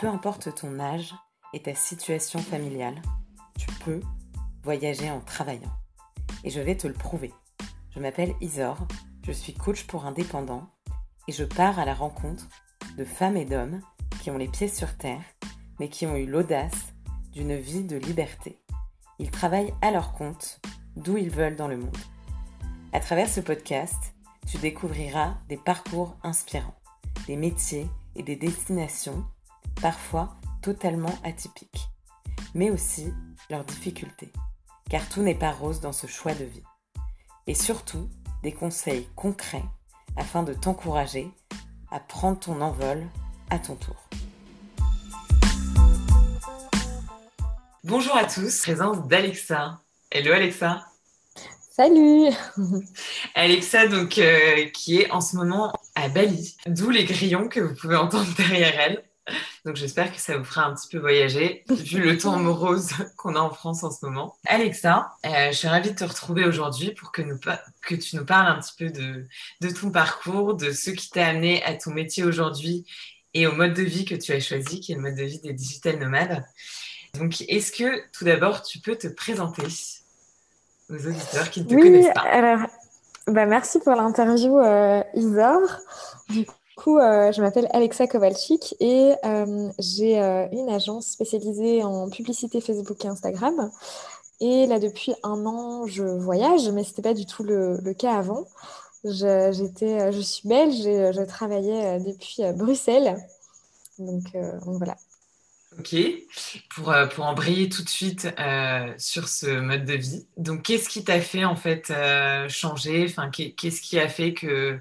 peu importe ton âge et ta situation familiale, tu peux voyager en travaillant. Et je vais te le prouver. Je m'appelle Isor, je suis coach pour indépendants et je pars à la rencontre de femmes et d'hommes qui ont les pieds sur terre, mais qui ont eu l'audace d'une vie de liberté. Ils travaillent à leur compte, d'où ils veulent dans le monde. À travers ce podcast, tu découvriras des parcours inspirants, des métiers et des destinations parfois totalement atypiques, mais aussi leurs difficultés, car tout n'est pas rose dans ce choix de vie. Et surtout, des conseils concrets afin de t'encourager à prendre ton envol à ton tour. Bonjour à tous, présence d'Alexa. Hello Alexa. Salut Alexa, donc, euh, qui est en ce moment à Bali, d'où les grillons que vous pouvez entendre derrière elle. Donc j'espère que ça vous fera un petit peu voyager, vu le temps morose qu'on a en France en ce moment. Alexa, euh, je suis ravie de te retrouver aujourd'hui pour que, nous, que tu nous parles un petit peu de, de ton parcours, de ce qui t'a amené à ton métier aujourd'hui et au mode de vie que tu as choisi, qui est le mode de vie des digital nomades. Donc est-ce que tout d'abord tu peux te présenter aux auditeurs qui ne te connaissent pas? alors, bah merci pour l'interview euh, Isor. Du euh, je m'appelle Alexa Kowalczyk et euh, j'ai euh, une agence spécialisée en publicité Facebook et Instagram. Et là, depuis un an, je voyage, mais ce n'était pas du tout le, cas avant. Je, je suis belge et je travaillais depuis Bruxelles. Donc, voilà. Ok, pour, pour embrayer tout de suite sur ce mode de vie. Donc, qu'est-ce qui t'a fait en fait changer? Enfin, qu'est-ce qui a fait que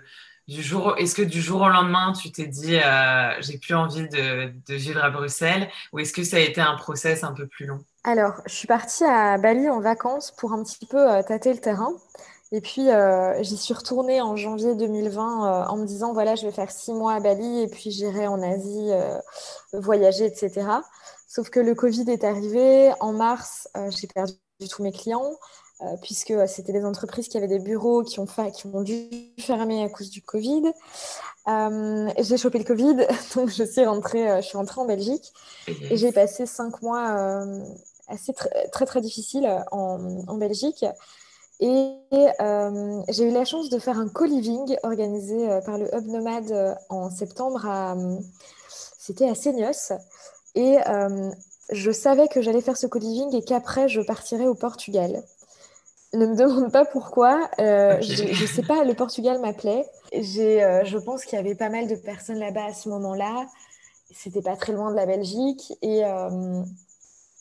est-ce que du jour au lendemain, tu t'es dit, euh, j'ai plus envie de, vivre à Bruxelles, ou est-ce que ça a été un process un peu plus long? Alors, je suis partie à Bali en vacances pour un petit peu euh, tâter le terrain. Et puis, euh, j'y suis retournée en janvier 2020 en me disant, voilà, je vais faire six mois à Bali et puis j'irai en Asie voyager, etc. Sauf que le Covid est arrivé. En mars, j'ai perdu tous mes clients. Euh, puisque euh, c'était des entreprises qui avaient des bureaux qui ont, dû fermer à cause du Covid. Euh, j'ai chopé le Covid, donc je suis rentrée, je suis rentrée en Belgique et j'ai passé cinq mois assez très très difficiles en, Belgique. Et j'ai eu la chance de faire un co-living organisé par le Hub Nomade en septembre. C'était à Seignos. Et je savais que j'allais faire ce co-living et qu'après, je partirais au Portugal. Ne me demande pas pourquoi. Euh, je ne sais pas, le Portugal m'appelait. Euh, je pense qu'il y avait pas mal de personnes là-bas à ce moment-là. C'était pas très loin de la Belgique. Et euh,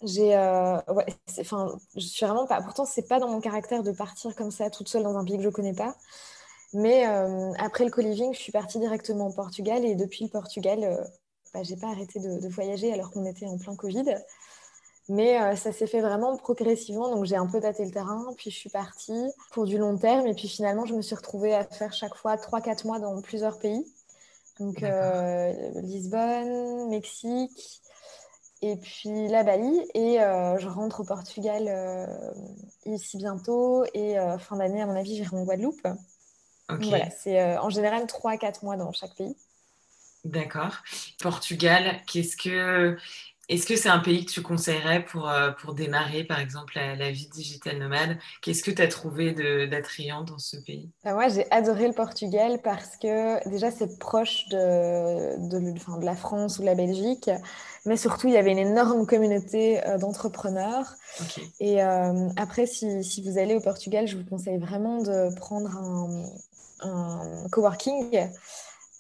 j'ai. ouais, je suis vraiment pas. Pourtant, c'est pas dans mon caractère de partir comme ça toute seule dans un pays que je connais pas. Mais après le co-living, je suis partie directement au Portugal. Et depuis le Portugal, bah, j'ai pas arrêté de, de voyager alors qu'on était en plein Covid. Mais euh, ça s'est fait vraiment progressivement. Donc j'ai un peu tâté le terrain, puis je suis partie pour du long terme. Et puis finalement, je me suis retrouvée à faire chaque fois 3-4 mois dans plusieurs pays. Donc euh, Lisbonne, Mexique, et puis la Bali. Et euh, je rentre au Portugal ici bientôt. Et fin d'année, à mon avis, j'irai en Guadeloupe. voilà, c'est en général 3-4 mois dans chaque pays. D'accord. Portugal, qu'est-ce que est-ce que c'est un pays que tu conseillerais pour, euh, pour démarrer, par exemple, la, vie digitale nomade? Qu'est-ce que tu as trouvé d'attrayant dans ce pays? Moi, j'ai adoré le Portugal parce que déjà, c'est proche de, de, de, la France ou de la Belgique, mais surtout, il y avait une énorme communauté euh, d'entrepreneurs. Et euh, après, si, si, vous allez au Portugal, je vous conseille vraiment de prendre un, un coworking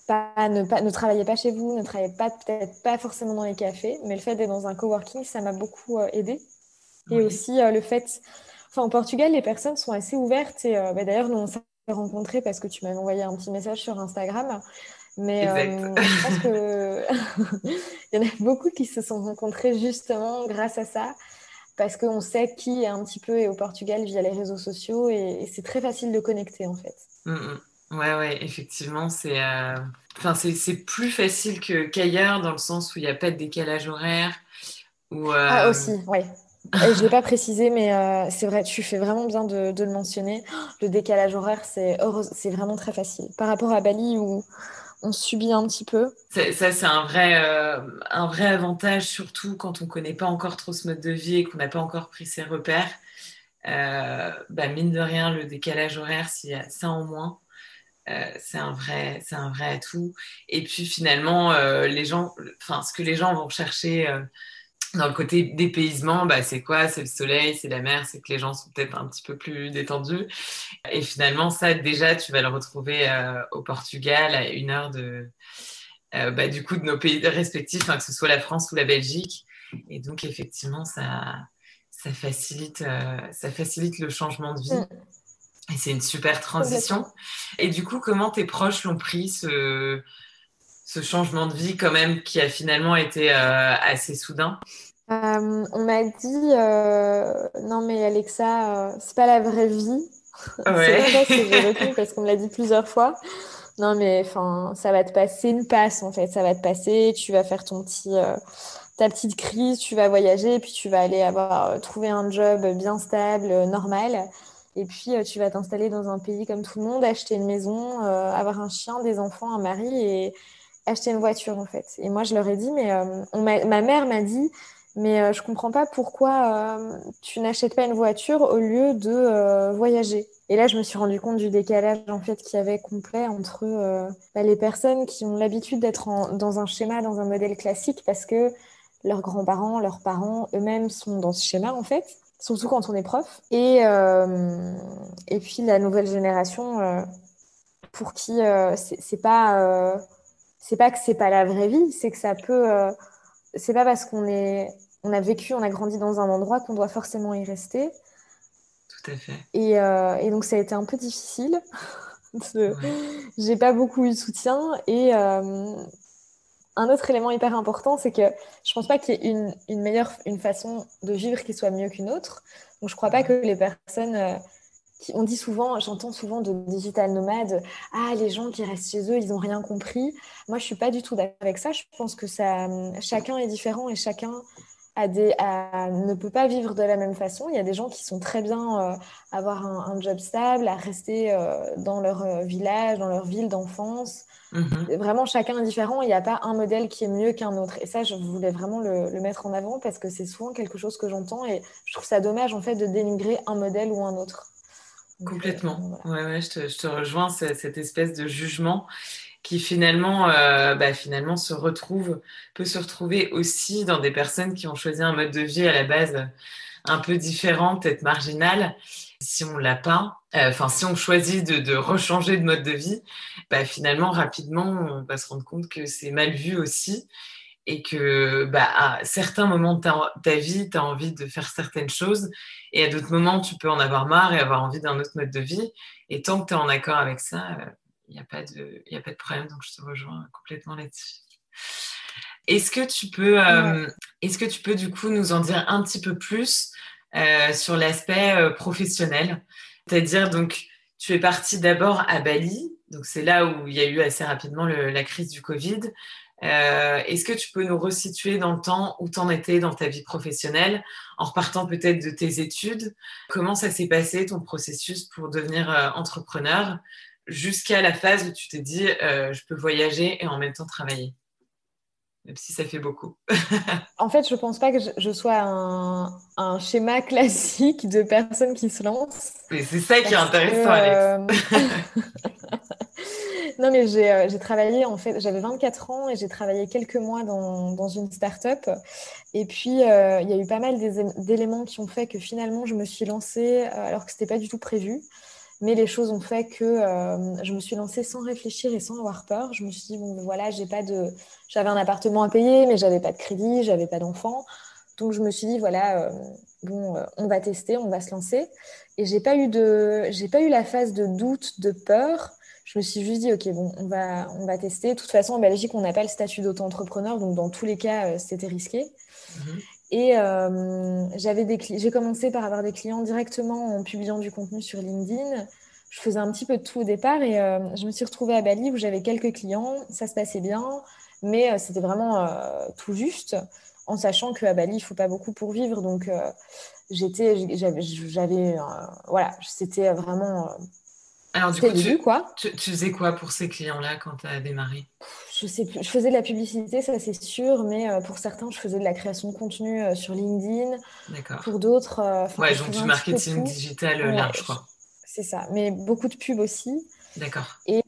ne, pas, ne travaillez pas chez vous, ne travaillez pas peut-être pas forcément dans les cafés, mais le fait d'être dans un coworking, ça m'a beaucoup euh, aidé. Et aussi euh, le fait, enfin au Portugal, les personnes sont assez ouvertes et euh, bah, d'ailleurs nous on s'est rencontrés parce que tu m'as envoyé un petit message sur Instagram. Mais je pense qu'il y en a beaucoup qui se sont rencontrés justement grâce à ça, parce qu'on sait qui est un petit peu est au Portugal via les réseaux sociaux et, c'est très facile de connecter en fait. Mmh, mmh. Ouais, ouais, effectivement, c'est euh, enfin, c'est plus facile que qu'ailleurs dans le sens où il n'y a pas de décalage horaire. Ou, Ah, euh, aussi, ouais. je ne l'ai pas précisé, mais euh, c'est vrai, tu fais vraiment bien de, de le mentionner. Le décalage horaire, c'est vraiment très facile. Par rapport à Bali, où on subit un petit peu. Ça, c'est un vrai, un vrai avantage, surtout quand on ne connaît pas encore trop ce mode de vie et qu'on n'a pas encore pris ses repères. bah, mine de rien, le décalage horaire, s'il y a ça en moins, c'est un vrai, c'est un vrai atout. Et puis finalement, les gens, enfin, ce que les gens vont chercher dans le côté dépaysement, bah, c'est quoi? C'est le soleil, c'est la mer, c'est que les gens sont peut-être un petit peu plus détendus. Et finalement, ça, déjà, tu vas le retrouver euh, au Portugal à une heure de, euh, bah, du coup, de nos pays respectifs, que ce soit la France ou la Belgique. Et donc, effectivement, ça, ça, facilite, euh, ça facilite le changement de vie. Et c'est une super transition. Et du coup, comment tes proches l'ont pris, ce ce changement de vie quand même qui a finalement été euh, assez soudain? Euh, On m'a dit euh, non mais Alexa, c'est pas la vraie vie. Ouais. c'est ça que j'ai retenu parce qu'on me l'a dit plusieurs fois. Non mais enfin ça va te passer une passe en fait, ça va te passer. Tu vas faire ton petit ta petite crise, tu vas voyager, puis tu vas aller avoir trouvé un job bien stable, normal. Et puis, tu vas t'installer dans un pays comme tout le monde, acheter une maison, avoir un chien, des enfants, un mari. Et, acheter une voiture en fait. Et moi je leur ai dit, mais euh, ma mère m'a dit, mais euh, je comprends pas pourquoi euh, tu n'achètes pas une voiture au lieu de voyager. Et là je me suis rendu compte du décalage en fait qu'il y avait complet entre bah, les personnes qui ont l'habitude d'être dans un schéma, dans un modèle classique parce que leurs grands-parents, leurs parents eux-mêmes sont dans ce schéma en fait surtout quand on est prof. Et, et puis la nouvelle génération, pour qui c'est pas c'est pas que c'est pas la vraie vie, c'est que ça peut. Euh, c'est pas parce qu'on est, on a vécu, on a grandi dans un endroit qu'on doit forcément y rester. Tout à fait. Et, euh, et donc ça a été un peu difficile. J'ai pas beaucoup eu de soutien et euh, un autre élément hyper important, c'est que je pense pas qu'il y ait une, une, meilleure une façon de vivre qui soit mieux qu'une autre. Donc je crois pas que les personnes on dit souvent, j'entends souvent de digital nomades, ah les gens qui restent chez eux, ils n'ont rien compris. Moi, je suis pas du tout d'accord avec ça. Je pense que ça, chacun est différent et chacun des, ne peut pas vivre de la même façon. Il y a des gens qui sont très bien à euh, avoir un, job stable, à rester euh, dans leur euh, village, dans leur ville d'enfance. Mhm. Vraiment, chacun est différent. Il n'y a pas un modèle qui est mieux qu'un autre. Et ça, je voulais vraiment le, le mettre en avant parce que c'est souvent quelque chose que j'entends et je trouve ça dommage en fait de dénigrer un modèle ou un autre. Complètement. Ouais, ouais, je te, je te rejoins, cette espèce de jugement qui finalement, euh, bah, se retrouve, peut se retrouver aussi dans des personnes qui ont choisi un mode de vie à la base un peu différent, peut-être marginal. Si on l'a pas, euh, enfin si on choisit de, de, rechanger de mode de vie, bah, finalement rapidement on va se rendre compte que c'est mal vu aussi et que bah, à certains moments de ta, vie, tu as envie de faire certaines choses et à d'autres moments, tu peux en avoir marre et avoir envie d'un autre mode de vie. Et tant que tu es en accord avec ça, il n'y a, pas de, a pas de problème. Donc, je te rejoins complètement là-dessus. Est-ce que tu peux, euh, est-ce que tu peux du coup nous en dire un petit peu plus euh, sur l'aspect euh, professionnel? C'est-à-dire, donc, tu es partie d'abord à Bali, donc c'est là où il y a eu assez rapidement la crise du Covid. Est-ce que tu peux nous resituer dans le temps où tu en étais dans ta vie professionnelle, en repartant peut-être de tes études? Comment ça s'est passé, ton processus pour devenir entrepreneur, jusqu'à la phase où tu t'es dit, euh, je peux voyager et en même temps travailler même si ça fait beaucoup. en fait, je ne pense pas que je, sois un, schéma classique de personnes qui se lancent. Mais c'est ça qui est intéressant, Alex. non, mais euh, j'ai travaillé, en fait, j'avais 24 ans et j'ai travaillé quelques mois dans, dans une start-up. Et puis, euh, il y a eu pas mal d'éléments qui ont fait que finalement, je me suis lancée euh, alors que ce n'était pas du tout prévu. Mais les choses ont fait que je me suis lancée sans réfléchir et sans avoir peur. Je me suis dit, bon, voilà, j'ai pas de. J'avais un appartement à payer, mais j'avais pas de crédit, j'avais pas d'enfant. Donc, je me suis dit, voilà, bon, on va tester, on va se lancer. Et j'ai pas eu de, j'ai pas eu la phase de doute, de peur je me suis juste dit, OK, bon, on va, on va tester. De toute façon, en Belgique, on n'a pas le statut d'auto-entrepreneur, donc dans tous les cas, euh, c'était risqué. Mhm. Et euh, j'avais des j'ai commencé par avoir des clients directement en publiant du contenu sur LinkedIn. Je faisais un petit peu de tout au départ et euh, je me suis retrouvée à Bali où j'avais quelques clients. Ça se passait bien, mais c'était vraiment tout juste, en sachant qu'à Bali, il ne faut pas beaucoup pour vivre. Donc, j'étais, j'avais, voilà, c'était vraiment Alors du coup, tu, quoi. Tu, faisais quoi pour ces clients-là quand tu as démarré? Je sais plus. Je faisais de la publicité, ça c'est sûr, mais euh, pour certains, je faisais de la création de contenu euh, sur LinkedIn. D'accord. Pour d'autres, euh, ouais, donc du marketing digital large, quoi. C'est ça, mais beaucoup de pubs aussi. D'accord. Et,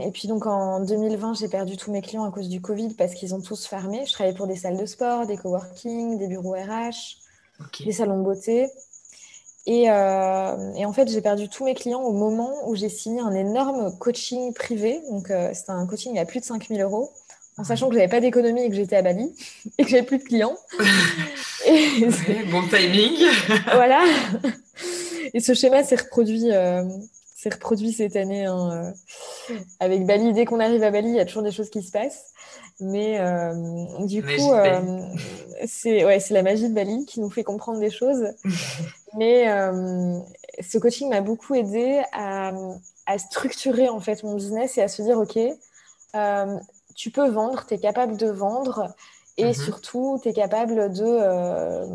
et, puis donc en 2020, j'ai perdu tous mes clients à cause du Covid parce qu'ils ont tous fermé. Je travaillais pour des salles de sport, des coworking, des bureaux RH, des salons de beauté. Euh, et, en fait, j'ai perdu tous mes clients au moment où j'ai signé un énorme coaching privé. Donc, euh, c'était un coaching à plus de 5000 euros, en sachant que je n'avais pas d'économie et que j'étais à Bali et que j'avais plus de clients. bon timing. voilà. Et ce schéma s'est reproduit, euh, reproduit cette année. Hein, avec Bali, dès qu'on arrive à Bali, il y a toujours des choses qui se passent. Mais du coup, c'est ouais, la magie de Bali qui nous fait comprendre des choses. Mais euh, ce coaching m'a beaucoup aidé à, structurer en fait mon business et à se dire ok, euh, tu peux vendre, tu es capable de vendre et mhm. surtout tu es capable de euh,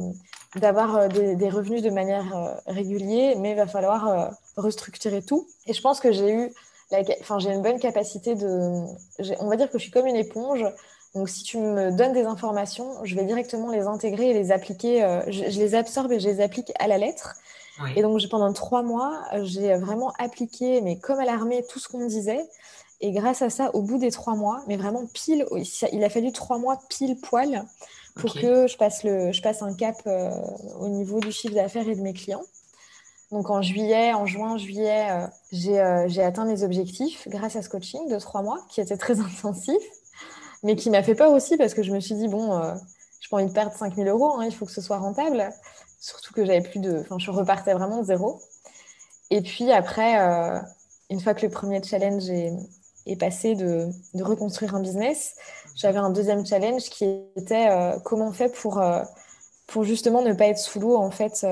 d'avoir des, revenus de manière régulière, mais il va falloir restructurer tout. Et je pense que j'ai eu, enfin j'ai une bonne capacité de, on va dire que je suis comme une éponge. Donc, si tu me donnes des informations, je vais directement les intégrer et les appliquer. Euh, je, les absorbe et je les applique à la lettre. Et donc, pendant trois mois, j'ai vraiment appliqué, mais comme à l'armée, tout ce qu'on me disait. Et grâce à ça, au bout des trois mois, mais vraiment pile, il a fallu trois mois pile poil pour que je passe, le, je passe un cap euh, au niveau du chiffre d'affaires et de mes clients. Donc en juillet, en juin, juillet, euh, j'ai atteint mes objectifs grâce à ce coaching de trois mois qui était très intensif mais qui m'a fait peur aussi parce que je me suis dit, bon, euh, je pas envie de perdre 5000 euros, hein, il faut que ce soit rentable. Surtout que j'avais plus de. Enfin, je repartais vraiment de zéro. Et puis après, euh, une fois que le premier challenge est, est passé de, de, reconstruire un business, j'avais un deuxième challenge qui était euh, comment on fait pour, pour justement ne pas être sous l'eau. En fait,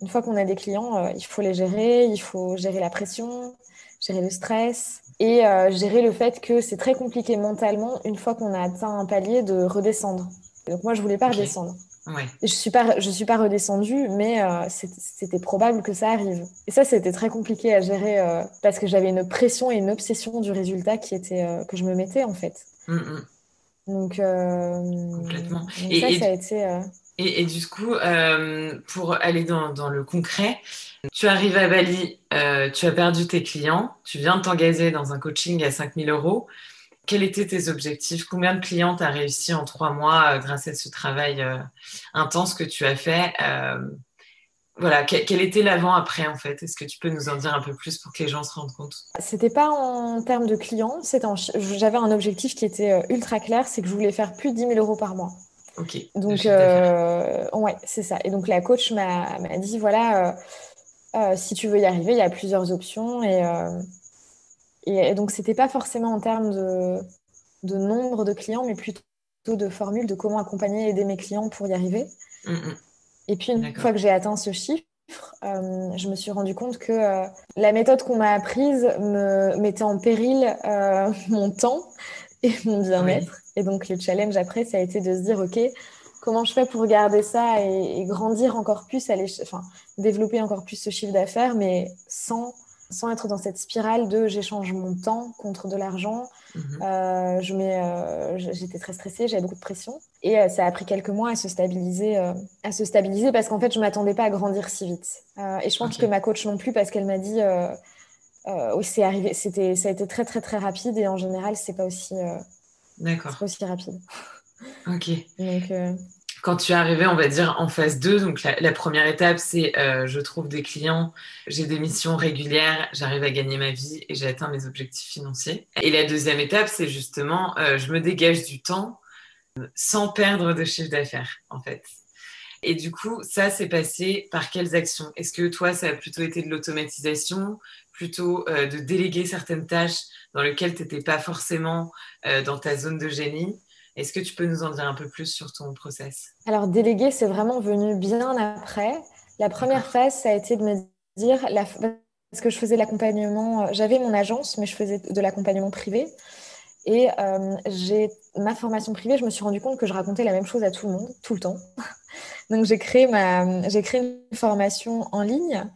une fois qu'on a des clients, il faut les gérer, il faut gérer la pression, gérer le stress, et euh, gérer le fait que c'est très compliqué mentalement, une fois qu'on a atteint un palier, de redescendre. Donc moi, je voulais pas redescendre. Ouais. je suis pas, je suis pas redescendue, mais euh, c'était probable que ça arrive. Et ça, c'était très compliqué à gérer euh, parce que j'avais une pression et une obsession du résultat qui était que je me mettais en fait. Mm, mm. Donc, complètement. et, ça, ça a été. Et, et, du coup, pour aller dans, dans le concret, tu arrives à Bali, euh, tu as perdu tes clients, tu viens de t'engager dans un coaching à 5000 euros. Quels étaient tes objectifs? Combien de clients tu as réussi en trois mois euh, grâce à ce travail euh, intense que tu as fait voilà, quel, était l'avant-après en fait? Est-ce que tu peux nous en dire un peu plus pour que les gens se rendent compte? C'était pas en termes de clients, j'avais un objectif qui était ultra clair, c'est que je voulais faire plus de 10 000 euros par mois. Ok. Donc, ouais, c'est ça. Et donc la coach m'a dit voilà, euh, si tu veux y arriver, il y a plusieurs options. Et, euh, et, donc, ce n'était pas forcément en termes de, de, nombre de clients, mais plutôt de formule de comment accompagner et aider mes clients pour y arriver. Mm, mm. Et puis, une fois que j'ai atteint ce chiffre, euh, je me suis rendu compte que la méthode qu'on m'a apprise me mettait en péril mon temps et mon bien-être. Et donc, le challenge après, ça a été de se dire, OK, comment je fais pour garder ça et, grandir encore plus, aller, enfin, développer encore plus ce chiffre d'affaires, mais sans, sans être dans cette spirale de j'échange mon temps contre de l'argent. Mhm. Euh, je mets, euh, j'étais très stressée, j'avais beaucoup de pression. Et euh, ça a pris quelques mois à se stabiliser, à se stabiliser parce qu'en fait, je m'attendais pas à grandir si vite. et je pense que ma coach non plus, parce qu'elle m'a dit, oui, c'est arrivé, c'était, ça a été très très très rapide et en général, c'est pas aussi, D'accord. pas aussi rapide. Ok. Donc, Quand tu es arrivé, on va dire, en phase 2, donc la, première étape, c'est euh, je trouve des clients, j'ai des missions régulières, j'arrive à gagner ma vie et j'ai atteint mes objectifs financiers. Et la deuxième étape, c'est justement, euh, je me dégage du temps sans perdre de chiffre d'affaires, en fait. Et du coup, ça s'est passé par quelles actions? Est-ce que toi, ça a plutôt été de l'automatisation, plutôt de déléguer certaines tâches dans lesquelles tu n'étais pas forcément dans ta zone de génie? Est-ce que tu peux nous en dire un peu plus sur ton process? Alors, déléguer, c'est vraiment venu bien après. La première phase, ça a été de me dire, la... parce que je faisais l'accompagnement, euh, j'avais mon agence, mais je faisais de l'accompagnement privé. Et euh, j'ai ma formation privée, je me suis rendu compte que je racontais la même chose à tout le monde, tout le temps. Donc, j'ai créé, ma... j'ai créé une formation en ligne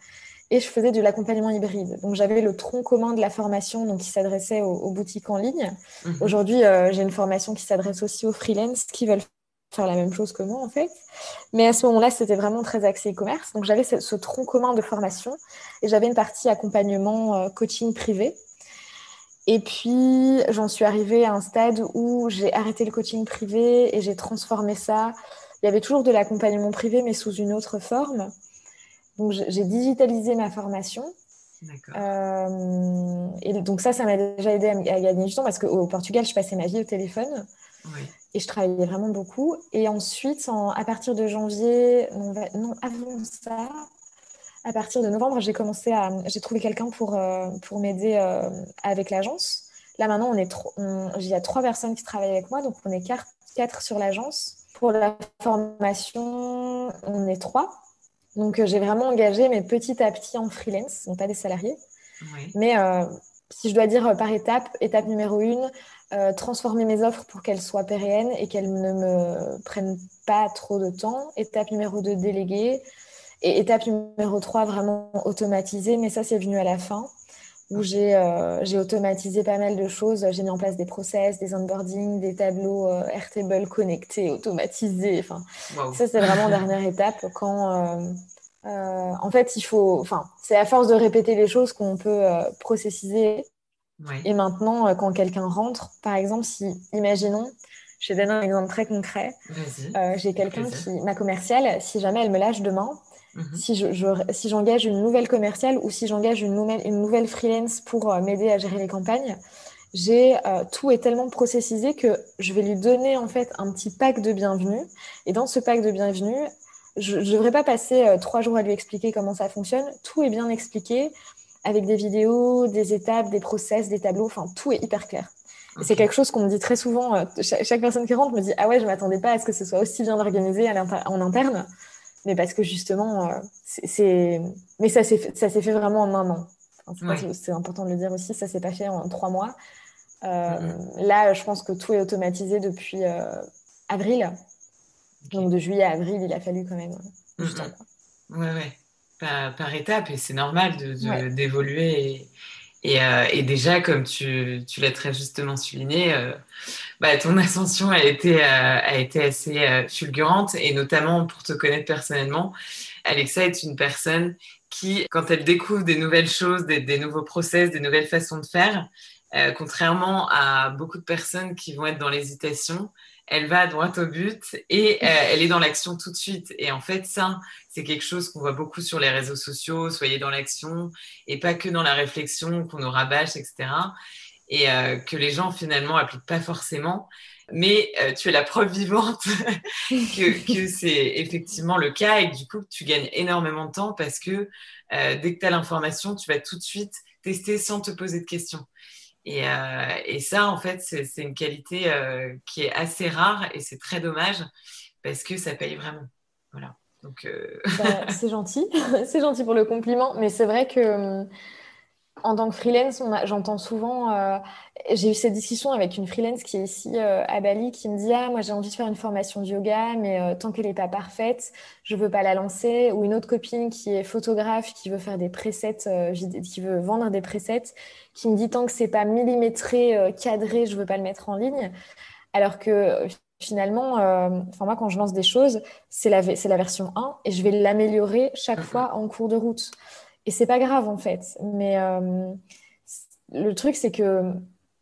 et je faisais de l'accompagnement hybride. Donc j'avais le tronc commun de la formation donc, qui s'adressait aux, boutiques en ligne. Mhm. Aujourd'hui, euh, j'ai une formation qui s'adresse aussi aux freelance qui veulent faire la même chose que moi en fait. Mais à ce moment-là, c'était vraiment très axé e-commerce. Donc j'avais ce, tronc commun de formation et j'avais une partie accompagnement euh, coaching privé. Et puis j'en suis arrivée à un stade où j'ai arrêté le coaching privé et j'ai transformé ça. Il y avait toujours de l'accompagnement privé mais sous une autre forme. Donc j'ai digitalisé ma formation. Euh, et donc ça, ça m'a déjà aidé à, à gagner du temps parce qu'au Portugal, je passais ma vie au téléphone. Et je travaillais vraiment beaucoup. Et ensuite, à partir de janvier, non, avant ça, à partir de novembre, j'ai commencé à, j'ai trouvé quelqu'un pour, euh, pour m'aider euh, avec l'agence. Là maintenant, on est il y a trois personnes qui travaillent avec moi, donc on est quatre, quatre sur l'agence. Pour la formation, on est trois. Donc euh, j'ai vraiment engagé, mais petit à petit en freelance, donc pas des salariés. Mais si je dois dire par étape, étape numéro une, euh, transformer mes offres pour qu'elles soient pérennes et qu'elles ne me prennent pas trop de temps. Étape numéro 2, déléguer. Et étape numéro 3, vraiment automatiser. Mais ça, c'est venu à la fin, où euh, j'ai automatisé pas mal de choses. J'ai mis en place des process, des onboarding, des tableaux euh, Airtable connectés, automatisés. Enfin, Ça, c'est vraiment la dernière étape. Quand, en fait, il faut... Enfin, c'est à force de répéter les choses qu'on peut processiser et maintenant, euh, quand quelqu'un rentre, par exemple, si, imaginons, je vais donner un exemple très concret. Euh, j'ai quelqu'un qui, ma commerciale, si jamais elle me lâche demain, mhm. si je, si j'engage une nouvelle commerciale ou si j'engage une nouvelle, une nouvelle freelance pour euh, m'aider à gérer les campagnes, j'ai tout est tellement processisé que je vais lui donner en fait un petit pack de bienvenue. Et dans ce pack de bienvenue, je ne devrais pas passer trois jours à lui expliquer comment ça fonctionne. Tout est bien expliqué avec des vidéos, des étapes, des process, des tableaux, enfin tout est hyper clair. Et c'est quelque chose qu'on me dit très souvent. Euh, chaque, personne qui rentre me dit Ah ouais, je m'attendais pas à ce que ce soit aussi bien organisé en interne. Mais parce que justement, euh, c'est. Mais ça s'est fait, fait vraiment en un an. c'est important de le dire aussi, ça s'est pas fait en trois mois. Euh. Là, je pense que tout est automatisé depuis avril. Donc de juillet à avril, il a fallu quand même du mm-hmm. temps. Ouais, ouais par, étapes et c'est normal d'évoluer. De, euh, et, déjà, comme tu, tu l'as très justement souligné, euh, bah, ton ascension a été, euh, assez fulgurante et notamment pour te connaître personnellement, Alexa est une personne qui, quand elle découvre des nouvelles choses, des, des nouveaux process, des nouvelles façons de faire, contrairement à beaucoup de personnes qui vont être dans l'hésitation, elle va droit au but et euh, elle est dans l'action tout de suite. Et en fait, ça, c'est quelque chose qu'on voit beaucoup sur les réseaux sociaux, soyez dans l'action et pas que dans la réflexion qu'on nous rabâche, etc. Et euh, que les gens finalement appliquent pas forcément. Mais euh, tu es la preuve vivante que, c'est effectivement le cas et que du coup, tu gagnes énormément de temps parce que dès que tu as l'information, tu vas tout de suite tester sans te poser de questions. Euh, et, ça, en fait, c'est une qualité euh, qui est assez rare et c'est très dommage parce que ça paye vraiment. Voilà. Donc, euh, bah, c'est gentil, c'est gentil pour le compliment, mais c'est vrai que hum, en tant que freelance, j'entends souvent, euh, j'ai eu cette discussion avec une freelance qui est ici euh, à Bali, qui me dit Ah, moi j'ai envie de faire une formation de yoga, mais euh, tant qu'elle n'est pas parfaite, je ne veux pas la lancer. Ou une autre copine qui est photographe, qui veut faire des presets, qui veut vendre des presets, qui me dit Tant que c'est pas millimétré, cadré, je ne veux pas le mettre en ligne. Alors que finalement, enfin moi quand je lance des choses, c'est la, la version 1 et je vais l'améliorer chaque fois en cours de route. Et c'est pas grave en fait. Mais euh, le truc, c'est que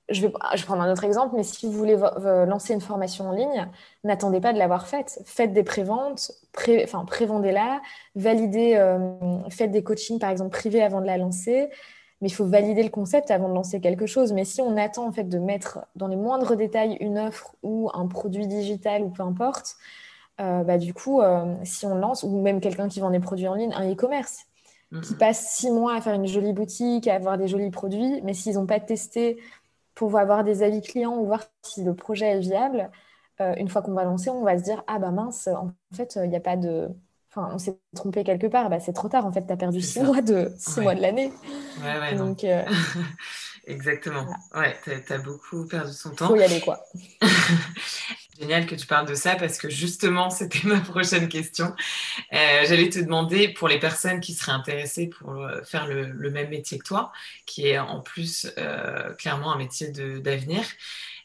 je vais, prendre un autre exemple, mais si vous voulez lancer une formation en ligne, n'attendez pas de l'avoir faite. Faites des préventes, pré, enfin prévendez-la, validez, euh, faites des coachings par exemple privés avant de la lancer. Mais il faut valider le concept avant de lancer quelque chose. Mais si on attend en fait de mettre dans les moindres détails une offre ou un produit digital ou peu importe, euh, bah, du coup, si on lance, ou même quelqu'un qui vend des produits en ligne, un e-commerce, qui passent six mois à faire une jolie boutique, à avoir des jolis produits, mais s'ils n'ont pas testé pour avoir des avis clients ou voir si le projet est viable, euh, une fois qu'on va lancer, on va se dire ah bah mince, en fait, il n'y a pas de. Enfin, on s'est trompé quelque part, bah, c'est trop tard, en fait, tu as perdu six mois de, six mois de l'année. Ouais, ouais, Donc, euh, Exactement. Ouais, tu as, beaucoup perdu son temps. Faut y aller, quoi. génial que tu parles de ça parce que justement, c'était ma prochaine question. Euh, j'allais te demander pour les personnes qui seraient intéressées pour euh, faire le, même métier que toi, qui est en plus clairement un métier d'avenir,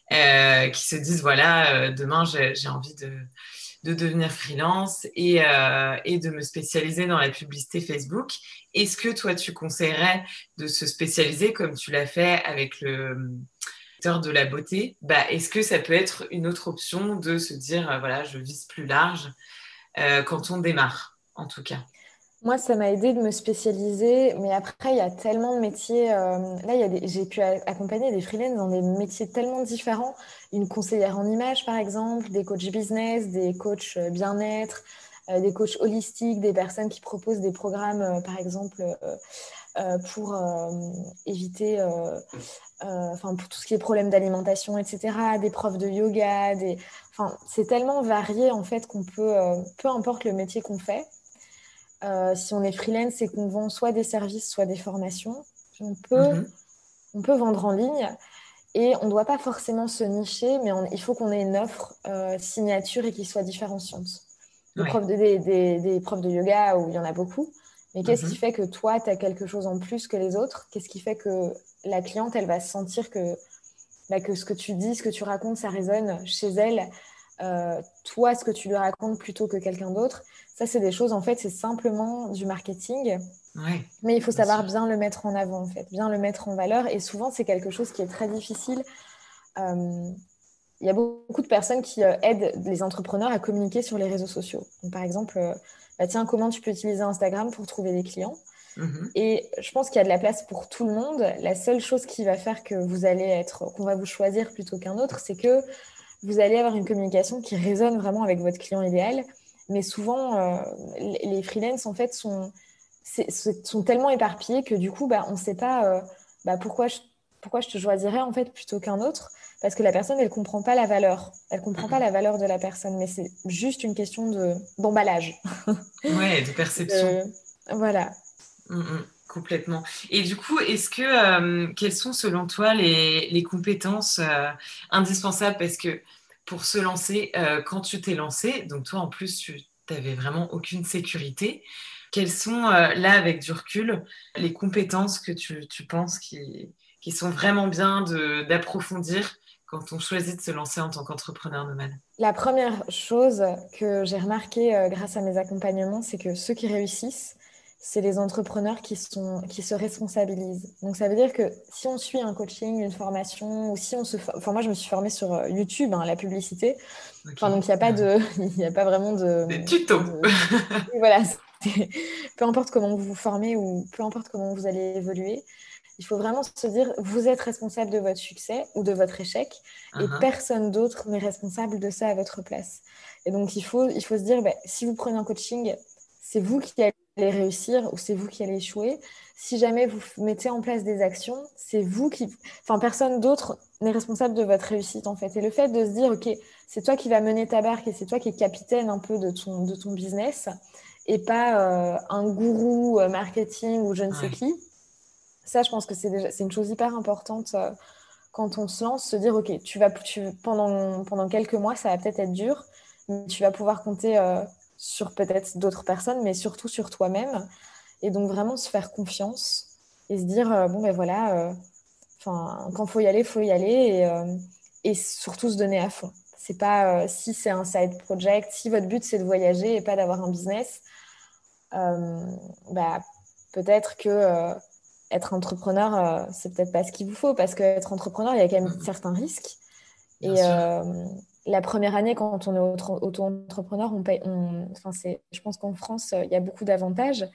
qui se disent voilà, demain j'ai envie de, de, devenir freelance et, et de me spécialiser dans la publicité Facebook. Est-ce que toi, tu conseillerais de se spécialiser comme tu l'as fait avec le de la beauté, bah, est-ce que ça peut être une autre option de se dire, euh, voilà, je vise plus large euh, quand on démarre, en tout cas? Moi, ça m'a aidé de me spécialiser, mais après, il y a tellement de métiers. Euh, là, j'ai pu accompagner des freelances dans des métiers tellement différents. Une conseillère en image, par exemple, des coachs business, des coachs bien-être, des coachs holistiques, des personnes qui proposent des programmes, par exemple, pour éviter euh, enfin pour tout ce qui est problème d'alimentation, etc., des profs de yoga, des... enfin, c'est tellement varié en fait qu'on peut, euh, peu importe le métier qu'on fait, euh, si on est freelance et qu'on vend soit des services, soit des formations, on peut, mhm. on peut vendre en ligne et on ne doit pas forcément se nicher, mais il faut qu'on ait une offre signature et qui soit différenciante. Des, profs de, des, profs de yoga où il y en a beaucoup, mais qu'est-ce qui mhm. fait que toi, tu as quelque chose en plus que les autres? Qu'est-ce qui fait que la cliente, elle va sentir que, bah, que ce que tu dis, ce que tu racontes, ça résonne chez elle. Euh, toi, ce que tu lui racontes plutôt que quelqu'un d'autre? Ça, c'est des choses, en fait, c'est simplement du marketing. Mais il faut savoir bien le mettre en avant, en fait, bien le mettre en valeur. Et souvent, c'est quelque chose qui est très difficile. Euh, il y a beaucoup de personnes qui euh, aident les entrepreneurs à communiquer sur les réseaux sociaux. par exemple, bah, tiens, comment tu peux utiliser Instagram pour trouver des clients? Mhm. Et je pense qu'il y a de la place pour tout le monde. La seule chose qui va faire que vous allez être, qu'on va vous choisir plutôt qu'un autre, c'est que vous allez avoir une communication qui résonne vraiment avec votre client idéal. Mais souvent, euh, les freelances, en fait, sont, sont tellement éparpillés que du coup, bah, on ne sait pas euh, bah, pourquoi, je, pourquoi je te choisirais en fait plutôt qu'un autre. Parce que la personne, elle ne comprend pas la valeur. Elle ne comprend pas la valeur de la personne. Mais c'est juste une question d'emballage. ouais, de perception. voilà. Mm, mm, complètement. Et du coup, est-ce que euh, quelles sont selon toi les, compétences euh, indispensables? Parce que pour se lancer, euh, quand tu t'es lancé, donc toi en plus tu n'avais vraiment aucune sécurité, quelles sont là avec du recul les compétences que tu, penses qui, qui, sont vraiment bien d'approfondir quand on choisit de se lancer en tant qu'entrepreneur nomade La première chose que j'ai remarqué grâce à mes accompagnements, c'est que ceux qui réussissent, c'est les entrepreneurs qui, sont, qui se responsabilisent. Donc, ça veut dire que si on suit un coaching, une formation, ou si on se... Enfin, moi, je me suis formée sur euh, YouTube, hein, la publicité. Enfin, donc, il n'y a, pas de... a pas vraiment de... Des tutos Voilà. peu importe comment vous vous formez ou peu importe comment vous allez évoluer, il faut vraiment se dire, vous êtes responsable de votre succès ou de votre échec, et uh-huh. personne d'autre n'est responsable de ça à votre place. Et donc, il faut, il faut se dire, bah, si vous prenez un coaching, c'est vous qui allez réussir ou c'est vous qui allez échouer. Si jamais vous mettez en place des actions, c'est vous qui... Enfin, personne d'autre n'est responsable de votre réussite, en fait. Et le fait de se dire, OK, c'est toi qui vas mener ta barque et c'est toi qui es capitaine un peu de ton, de ton business et pas euh, un gourou euh, marketing ou je ne sais qui. Ça, je pense que c'est une chose hyper importante euh, quand on se lance, se dire, OK, tu vas, tu, pendant, pendant quelques mois, ça va peut-être être dur, mais tu vas pouvoir compter sur peut-être d'autres personnes, mais surtout sur toi-même. Et donc vraiment se faire confiance et se dire, euh, bon ben voilà, euh, enfin quand faut y aller, faut y aller et, euh, et surtout se donner à fond. C'est pas si c'est un side project, si votre but c'est de voyager et pas d'avoir un business, bah, peut-être que être entrepreneur, c'est peut-être pas ce qu'il vous faut parce qu'être entrepreneur, il y a quand même certains risques. et, la première année, quand on est auto-entrepreneur, on paye. Enfin, je pense qu'en France, il y a beaucoup d'avantages.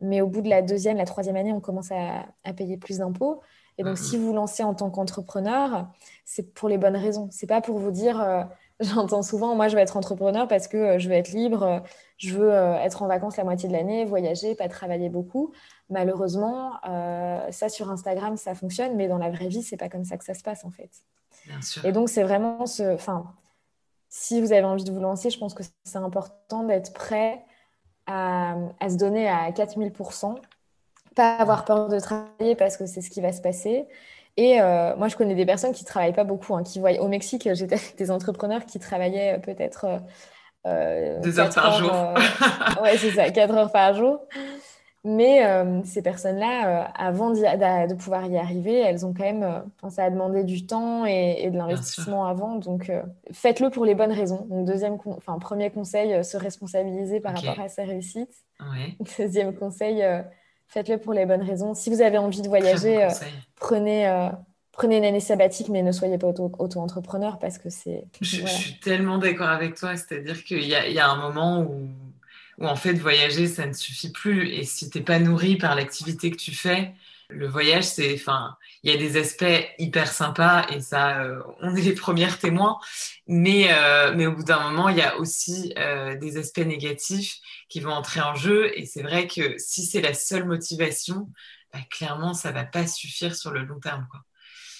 Mais au bout de la deuxième, la troisième année, on commence à, payer plus d'impôts. Et donc, si vous lancez en tant qu'entrepreneur, c'est pour les bonnes raisons. C'est pas pour vous dire, euh, j'entends souvent, moi, je vais être entrepreneur parce que euh, je veux être libre, je veux euh, être en vacances la moitié de l'année, voyager, pas travailler beaucoup. Malheureusement, ça sur Instagram, ça fonctionne, mais dans la vraie vie, c'est pas comme ça que ça se passe en fait. Bien sûr. Et donc, c'est vraiment ce. Enfin, si vous avez envie de vous lancer, je pense que c'est important d'être prêt à, se donner à 4000%, pas avoir peur de travailler parce que c'est ce qui va se passer, Et euh, moi, je connais des personnes qui ne travaillent pas beaucoup, hein, qui voient au Mexique, j'étais avec des entrepreneurs qui travaillaient peut-être euh, Deux heures par jour. ouais, c'est ça, quatre heures par jour. Mais euh, ces personnes-là, euh, avant de pouvoir y arriver, elles ont quand même, euh, ça a demandé du temps et, de l'investissement avant. Donc, faites-le pour les bonnes raisons. Donc, deuxième, enfin, premier conseil, se responsabiliser par rapport à sa réussite. Deuxième conseil, faites-le pour les bonnes raisons. Si vous avez envie de voyager, prenez, prenez une année sabbatique, mais ne soyez pas auto-entrepreneur parce que c'est. Je, suis tellement d'accord avec toi. C'est-à-dire qu'il y, y a un moment où où en fait voyager ça ne suffit plus. Et si t'es pas nourri par l'activité que tu fais le voyage c'est enfin il y a des aspects hyper sympas et ça euh, on est les premières témoins. Mais euh, mais au bout d'un moment il y a aussi euh, des aspects négatifs qui vont entrer en jeu. Et c'est vrai que si c'est la seule motivation bah, clairement ça va pas suffire sur le long terme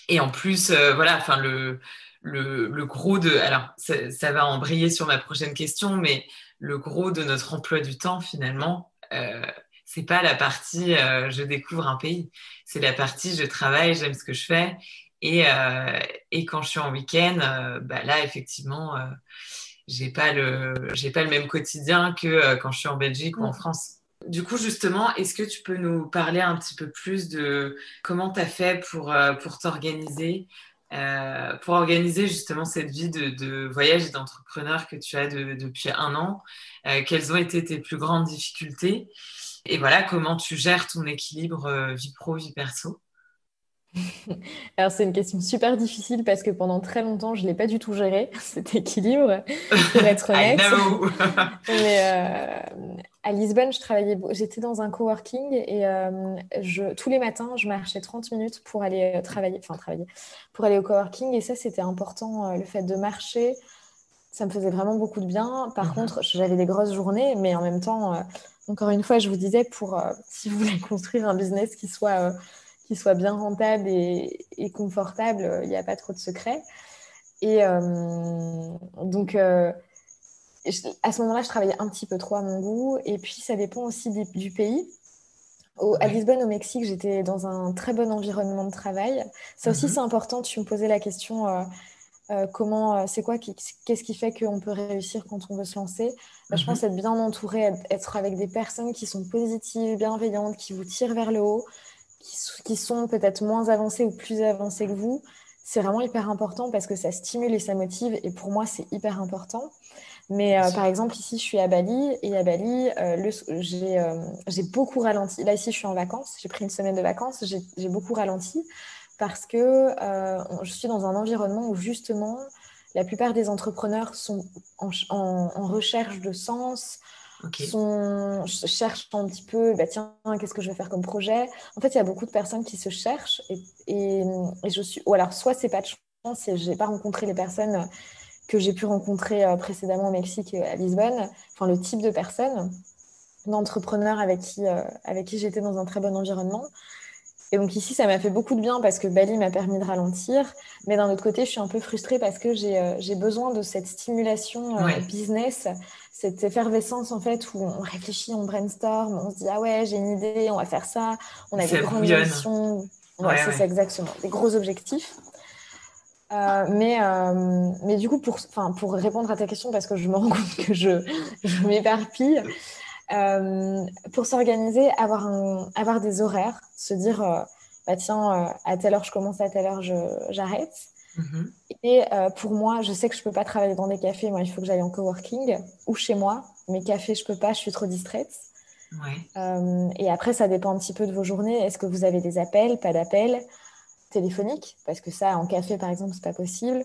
et en plus voilà enfin le le, le, gros de alors ça, ça va embrayer sur ma prochaine question mais le gros de notre emploi du temps finalement. Euh, c'est pas la partie euh, je découvre un pays, c'est la partie je travaille, j'aime ce que je fais. Et, euh, et quand je suis en week-end, euh, bah là effectivement, j'ai pas le j'ai pas le même quotidien que quand je suis en Belgique ou en France. Du coup, justement, est-ce que tu peux nous parler un petit peu plus de comment tu as fait pour, pour t'organiser euh, pour organiser justement cette vie de, voyage et d'entrepreneur que tu as depuis un an euh, Quelles ont été tes plus grandes difficultés? Et voilà, comment tu gères ton équilibre euh, vie pro, vie perso? Alors c'est une question super difficile parce que pendant très longtemps je ne l'ai pas du tout géré cet équilibre pour être honnête. Mais, à Lisbonne, je travaillais, j'étais dans un coworking et euh, je, tous les matins, je marchais 30 minutes pour aller euh, travailler, enfin travailler, pour aller au coworking. Et ça, c'était important, euh, le fait de marcher. Ça me faisait vraiment beaucoup de bien. Par mhm. contre, j'avais des grosses journées, mais en même temps, encore une fois, je vous disais, pour si vous voulez construire un business qui soit, qui soit bien rentable et, et confortable, il n'y a pas trop de secrets. Et donc, à ce moment-là, je travaillais un petit peu trop à mon goût. Et puis, ça dépend aussi du, pays. À Lisbonne, au Mexique, j'étais dans un très bon environnement de travail. Ça aussi, mhm. c'est important. Tu me posais la question euh, euh, comment, euh, c'est quoi, qu'est-ce qui fait qu'on peut réussir quand on veut se lancer? Bah, Je pense mhm. être bien entouré, être avec des personnes qui sont positives, bienveillantes, qui vous tirent vers le haut, qui, qui sont peut-être moins avancées ou plus avancées que vous. C'est vraiment hyper important parce que ça stimule et ça motive. Et pour moi, c'est hyper important. Mais euh, par exemple, ici, je suis à Bali et à Bali, euh, euh, j'ai beaucoup ralenti. Là, ici, je suis en vacances. J'ai pris une semaine de vacances. J'ai beaucoup ralenti parce que je suis dans un environnement où justement, la plupart des entrepreneurs sont en, recherche de sens, sont, cherchent un petit peu, bah, tiens, qu'est-ce que je vais faire comme projet? En fait, il y a beaucoup de personnes qui se cherchent et, et, et je suis, ou alors soit c'est pas de chance, j'ai pas rencontré les personnes que j'ai pu rencontrer euh, précédemment au Mexique et à Lisbonne, enfin le type de personnes, d'entrepreneurs avec qui, euh, avec qui j'étais dans un très bon environnement. Et donc ici, ça m'a fait beaucoup de bien parce que Bali m'a permis de ralentir. Mais d'un autre côté, je suis un peu frustrée parce que j'ai euh, besoin de cette stimulation business, cette effervescence en fait où on réfléchit, on brainstorm, on se dit ah ouais, j'ai une idée, on va faire ça. On a des grandes ambitions. Ouais, c'est ça exactement, des gros objectifs. Euh, mais, euh, mais du coup, pour, pour répondre à ta question, parce que je me rends compte que je, je m'éparpille, euh, pour s'organiser, avoir, un, avoir des horaires, se dire, bah, tiens, à telle heure je commence, à telle heure j'arrête. Mm-hmm. Et pour moi, je sais que je ne peux pas travailler dans des cafés, moi il faut que j'aille en coworking ou chez moi. Mes cafés, je ne peux pas, je suis trop distraite. et après, ça dépend un petit peu de vos journées. Est-ce que vous avez des appels, pas d'appels? Téléphonique, parce que ça, en café, par exemple, c'est pas possible.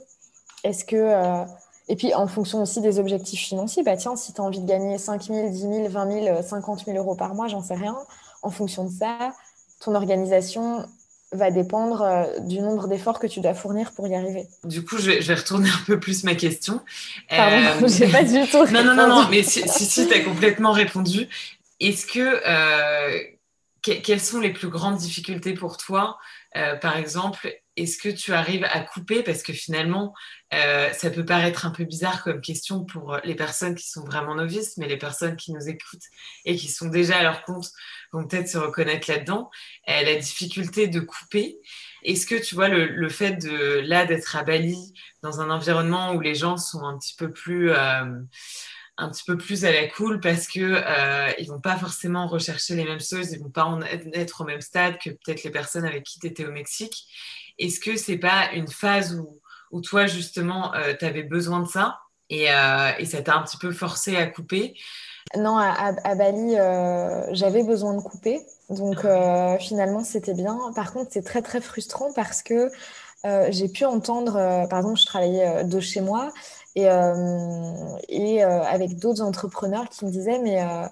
Est-ce que. Euh, et puis, en fonction aussi des objectifs financiers, bah tiens, si tu as envie de gagner 5 000, 10 000, 20 000, 50 000 euros par mois, j'en sais rien. En fonction de ça, ton organisation va dépendre euh, du nombre d'efforts que tu dois fournir pour y arriver. Du coup, je vais, retourner un peu plus ma question. Pardon, euh... j'ai pas du tout. non, non, non, non, mais si, si, si tu as complètement répondu. Est-ce que. Euh, quelles sont les plus grandes difficultés pour toi euh, par exemple, est-ce que tu arrives à couper? Parce que finalement, euh, ça peut paraître un peu bizarre comme question pour les personnes qui sont vraiment novices, mais les personnes qui nous écoutent et qui sont déjà à leur compte vont peut-être se reconnaître là-dedans. Euh, la difficulté de couper. Est-ce que tu vois le, fait de là d'être à Bali dans un environnement où les gens sont un petit peu plus euh, un petit peu plus à la cool parce que euh, ils vont pas forcément rechercher les mêmes choses, ils vont pas être au même stade que peut-être les personnes avec qui tu étais au Mexique. Est-ce que c'est pas une phase où, où toi justement euh, tu avais besoin de ça et, euh, et ça t'a un petit peu forcé à couper? Non, à, à, Bali, j'avais besoin de couper. Donc finalement, c'était bien. Par contre, c'est très très frustrant parce que j'ai pu entendre, par exemple, je travaillais de chez moi et, euh, et euh, avec d'autres entrepreneurs qui me disaient mais, euh,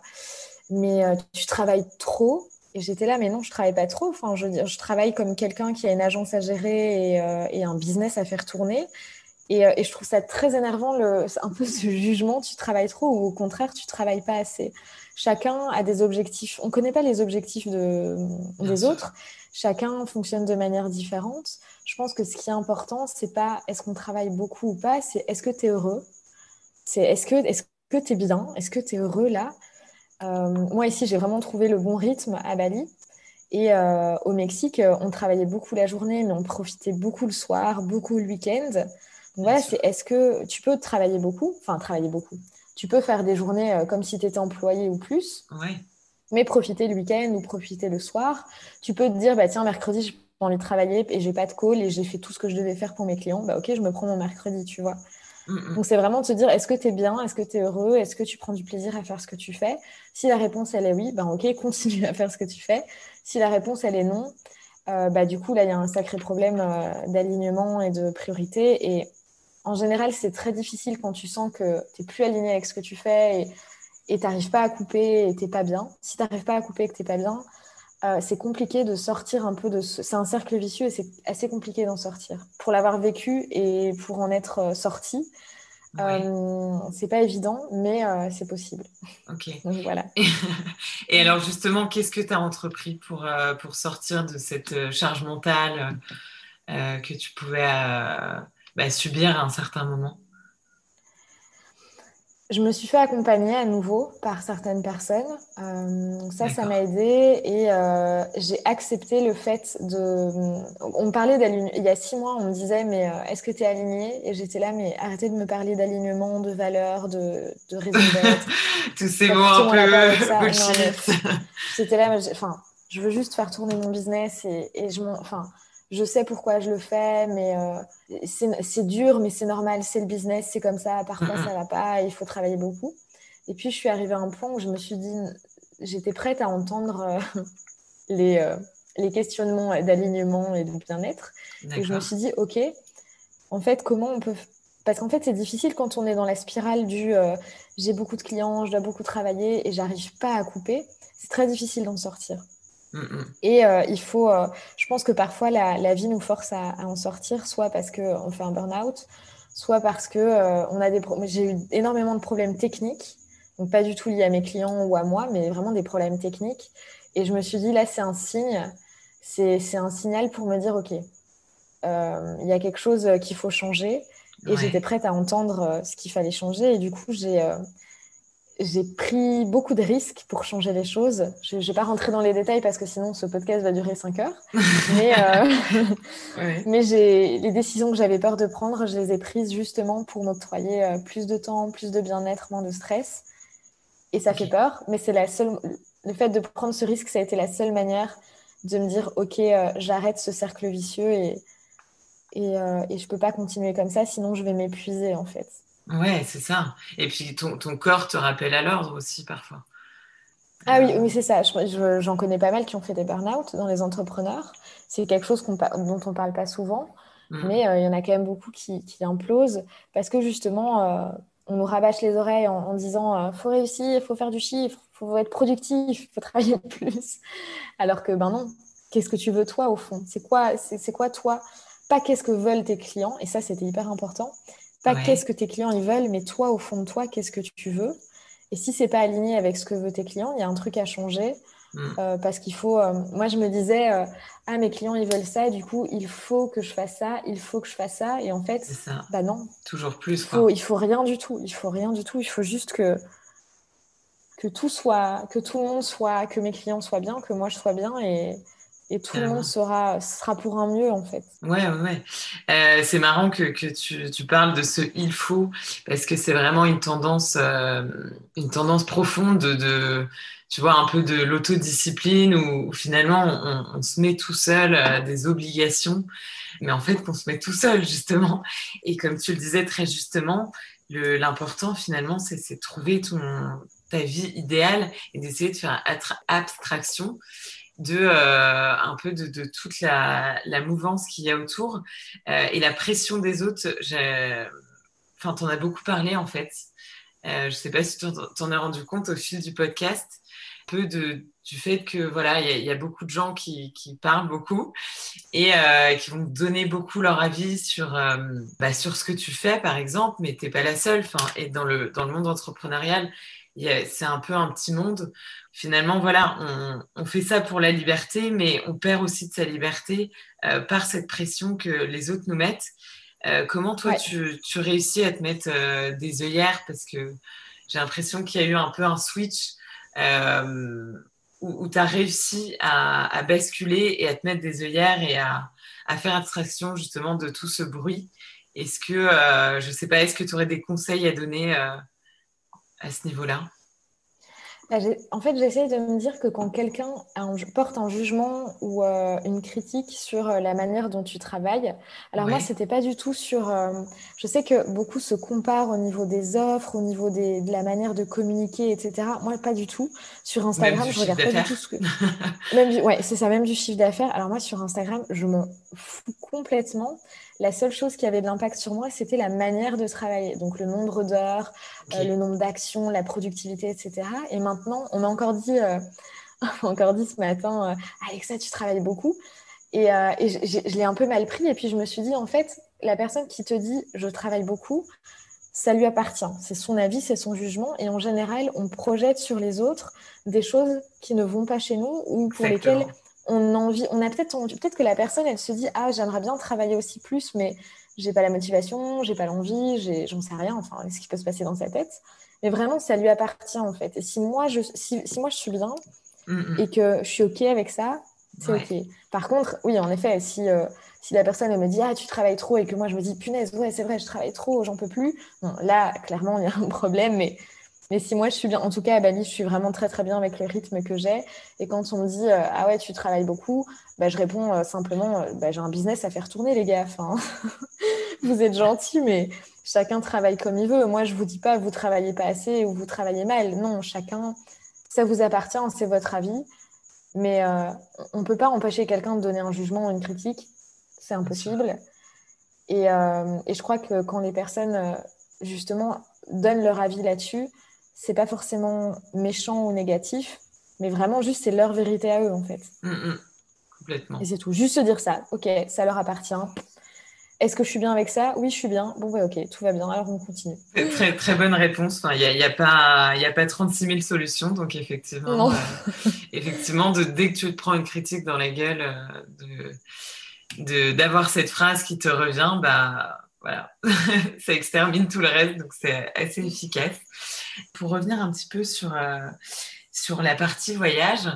mais tu travailles trop et j'étais là, mais non, je travaille pas trop. Enfin, je, je travaille comme quelqu'un qui a une agence à gérer et, et un business à faire tourner. Et, et, je trouve ça très énervant, le, un peu ce jugement, tu travailles trop ou au contraire, tu travailles pas assez. Chacun a des objectifs. On connaît pas les objectifs de, des autres. Chacun fonctionne de manière différente je pense que ce qui est important, c'est pas est-ce qu'on travaille beaucoup ou pas, c'est est-ce que tu es heureux? C'est est-ce que est-ce que tu es bien? Est-ce que tu es heureux là? Euh, Moi ici, j'ai vraiment trouvé le bon rythme à Bali. Et euh, au Mexique, on travaillait beaucoup la journée, mais on profitait beaucoup le soir, beaucoup le week-end. Donc voilà, c'est est-ce que tu peux travailler beaucoup? Enfin, travailler beaucoup. Tu peux faire des journées euh, comme si tu étais employé ou plus. Mais profiter le week-end ou profiter le soir. Tu peux te dire, bah, tiens, mercredi, je envie de travailler et j'ai pas de call et j'ai fait tout ce que je devais faire pour mes clients, bah ok, je me prends mon mercredi, tu vois. Mm, mm. Donc c'est vraiment de se dire, est-ce que tu es bien, est-ce que tu es heureux, est-ce que tu prends du plaisir à faire ce que tu fais? Si la réponse elle est oui, bah ok, continue à faire ce que tu fais. Si la réponse elle est non, euh, bah du coup là il y a un sacré problème euh, d'alignement et de priorité et en général c'est très difficile quand tu sens que tu plus aligné avec ce que tu fais et tu n'arrives pas à couper et tu pas bien. Si tu n'arrives pas à couper et que tu pas bien, euh, c'est compliqué de sortir un peu de ce... C'est un cercle vicieux et c'est assez compliqué d'en sortir. Pour l'avoir vécu et pour en être euh, sorti, euh, c'est pas évident, mais c'est possible. Ok. Donc voilà. et alors justement, qu'est-ce que tu as entrepris pour, pour sortir de cette charge mentale que tu pouvais bah, subir à un certain moment? Je me suis fait accompagner à nouveau par certaines personnes. Euh, ça, ça m'a aidé et euh, j'ai accepté le fait de. On me parlait d'alignement. Il y a six mois, on me disait Mais euh, est-ce que tu es aligné? Et j'étais là, mais arrêtez de me parler d'alignement, de valeur, de, de raison d'être. Tous ces mots un peu. J'étais là, mais enfin, je veux juste faire tourner mon business et, et je m'en. Enfin, je sais pourquoi je le fais, mais euh, c'est dur, mais c'est normal, c'est le business, c'est comme ça, parfois ça va pas, il faut travailler beaucoup. Et puis je suis arrivée à un point où je me suis dit, j'étais prête à entendre euh, les, euh, les questionnements d'alignement et de bien-être. Et je me suis dit, ok, en fait, comment on peut... Parce qu'en fait, c'est difficile quand on est dans la spirale du j'ai beaucoup de clients, je dois beaucoup travailler et j'arrive pas à couper. C'est très difficile d'en sortir. Et euh, il faut, euh, je pense que parfois la, vie nous force à, en sortir, soit parce qu'on fait un burn-out, soit parce que euh, on a des j'ai eu énormément de problèmes techniques, donc pas du tout liés à mes clients ou à moi, mais vraiment des problèmes techniques. Et je me suis dit là, c'est un signe, c'est un signal pour me dire ok, il y a quelque chose qu'il faut changer. Et j'étais prête à entendre ce qu'il fallait changer. Et du coup, j'ai j'ai pris beaucoup de risques pour changer les choses. Je ne vais pas rentrer dans les détails parce que sinon ce podcast va durer 5 heures. mais euh, mais les décisions que j'avais peur de prendre, je les ai prises justement pour m'octroyer euh, plus de temps, plus de bien-être, moins de stress. Et ça fait peur, mais c'est la seule. Le fait de prendre ce risque, ça a été la seule manière de me dire ok, euh, j'arrête ce cercle vicieux et et, et je peux pas continuer comme ça, sinon je vais m'épuiser en fait. Ouais, c'est ça. Et puis ton, ton, corps te rappelle à l'ordre aussi parfois. Ah oui, oui c'est ça. J'en connais pas mal qui ont fait des burn-out dans les entrepreneurs. C'est quelque chose dont on parle pas souvent, mmh. mais euh, il y en a quand même beaucoup qui, qui implosent parce que justement, euh, on nous rabâche les oreilles en, disant euh, faut réussir, il faut faire du chiffre, il faut être productif, il faut travailler plus. Alors que ben non, qu'est-ce que tu veux toi au fond? C'est quoi, c'est quoi toi? Pas qu'est-ce que veulent tes clients, et ça c'était hyper important pas qu'est-ce que tes clients ils veulent, mais toi, au fond de toi, qu'est-ce que tu veux. Et si c'est pas aligné avec ce que veulent tes clients, il y a un truc à changer. Mm. Euh, parce qu'il faut. Euh, moi, je me disais, euh, ah, mes clients, ils veulent ça, du coup, il faut que je fasse ça, il faut que je fasse ça. Et en fait, bah non. Toujours plus. Il faut, il faut rien du tout. Il faut rien du tout. Il faut juste que que tout soit, que tout le monde soit, que mes clients soient bien, que moi je sois bien, et, et tout le monde sera, sera pour un mieux en fait. Ouais, ouais. Euh, c'est marrant que, que tu, tu, parles de ce il faut parce que c'est vraiment une tendance, euh, une tendance profonde de, de, tu vois, un peu de l'autodiscipline où, finalement on, on, se met tout seul à des obligations, mais en fait qu'on se met tout seul justement. Et comme tu le disais très justement, l'important finalement c'est de trouver ton, ta vie idéale et d'essayer de faire abstraction de euh, un peu de, toute la, mouvance qu'il y a autour euh, et la pression des autres. Enfin, t'en as beaucoup parlé en fait. Euh, je sais pas si t'en as rendu compte au fil du podcast, peu de, du fait que voilà, il y, a beaucoup de gens qui, qui parlent beaucoup et euh, qui vont donner beaucoup leur avis sur bah, sur ce que tu fais par exemple, mais t'es pas la seule. Enfin, et dans le dans le monde entrepreneurial, c'est un peu un petit monde. Finalement, voilà, on, on, fait ça pour la liberté, mais on perd aussi de sa liberté euh, par cette pression que les autres nous mettent. Euh, comment toi, ouais. tu, tu, réussis à te mettre euh, des œillères? Parce que j'ai l'impression qu'il y a eu un peu un switch où, où tu as réussi à, à, basculer et à te mettre des œillères et à, à faire abstraction justement de tout ce bruit. Est-ce que, je sais pas, est-ce que tu aurais des conseils à donner à ce niveau-là? Bah, en fait, j'essaie de me dire que quand quelqu'un porte un jugement ou euh, une critique sur euh, la manière dont tu travailles, alors ouais. moi, c'était pas du tout sur. Euh, je sais que beaucoup se comparent au niveau des offres, au niveau des, de la manière de communiquer, etc. Moi, pas du tout. Sur Instagram, je regarde pas du tout ce que. même du... Ouais, c'est ça, même du chiffre d'affaires. Alors moi, sur Instagram, je m'en fous complètement. La seule chose qui avait de l'impact sur moi, c'était la manière de travailler. Donc le nombre d'heures, okay. euh, le nombre d'actions, la productivité, etc. Et maintenant, on m'a encore dit, euh, encore dit ce matin, euh, Alexa, tu travailles beaucoup. Et, et je, l'ai un peu mal pris. Et puis je me suis dit, en fait, la personne qui te dit je travaille beaucoup, ça lui appartient. C'est son avis, c'est son jugement. Et en général, on projette sur les autres des choses qui ne vont pas chez nous ou pour Exactement. lesquelles on a envie, on a peut-être peut-être que la personne, elle se dit ah j'aimerais bien travailler aussi plus, mais j'ai pas la motivation, j'ai pas l'envie, j'en sais rien, enfin ce qui peut se passer dans sa tête. Mais vraiment, ça lui appartient en fait. Et si moi je si, si moi je suis bien mm -hmm. et que je suis ok avec ça, c'est ouais. ok. Par contre, oui, en effet, si euh, si la personne elle me dit ah tu travailles trop et que moi je me dis punaise ouais c'est vrai je travaille trop, j'en peux plus, là clairement il y a un problème, mais mais si moi je suis bien, en tout cas à Bali, je suis vraiment très très bien avec le rythme que j'ai. Et quand on me dit euh, ah ouais tu travailles beaucoup, bah, je réponds euh, simplement euh, bah, j'ai un business à faire tourner les gars. Enfin, vous êtes gentils, mais chacun travaille comme il veut. Moi je vous dis pas vous travaillez pas assez ou vous travaillez mal. Non, chacun ça vous appartient, c'est votre avis. Mais on peut pas empêcher quelqu'un de donner un jugement ou une critique, c'est impossible. Et, et, je crois que quand les personnes justement donnent leur avis là-dessus, c'est pas forcément méchant ou négatif, mais vraiment juste c'est leur vérité à eux en fait. Mmh, mmh. Complètement. Et c'est tout. Juste se dire ça. Ok, ça leur appartient. Est-ce que je suis bien avec ça? Oui, je suis bien. Bon, ouais, ok, tout va bien. Alors on continue. Très, très bonne réponse. Il enfin, n'y a, y a, pas, y a pas 36 000 solutions. Donc, effectivement, euh, effectivement de, dès que tu te prends une critique dans la gueule, euh, d'avoir cette phrase qui te revient, bah voilà, ça extermine tout le reste, donc c'est assez efficace. Pour revenir un petit peu sur, euh, sur la partie voyage,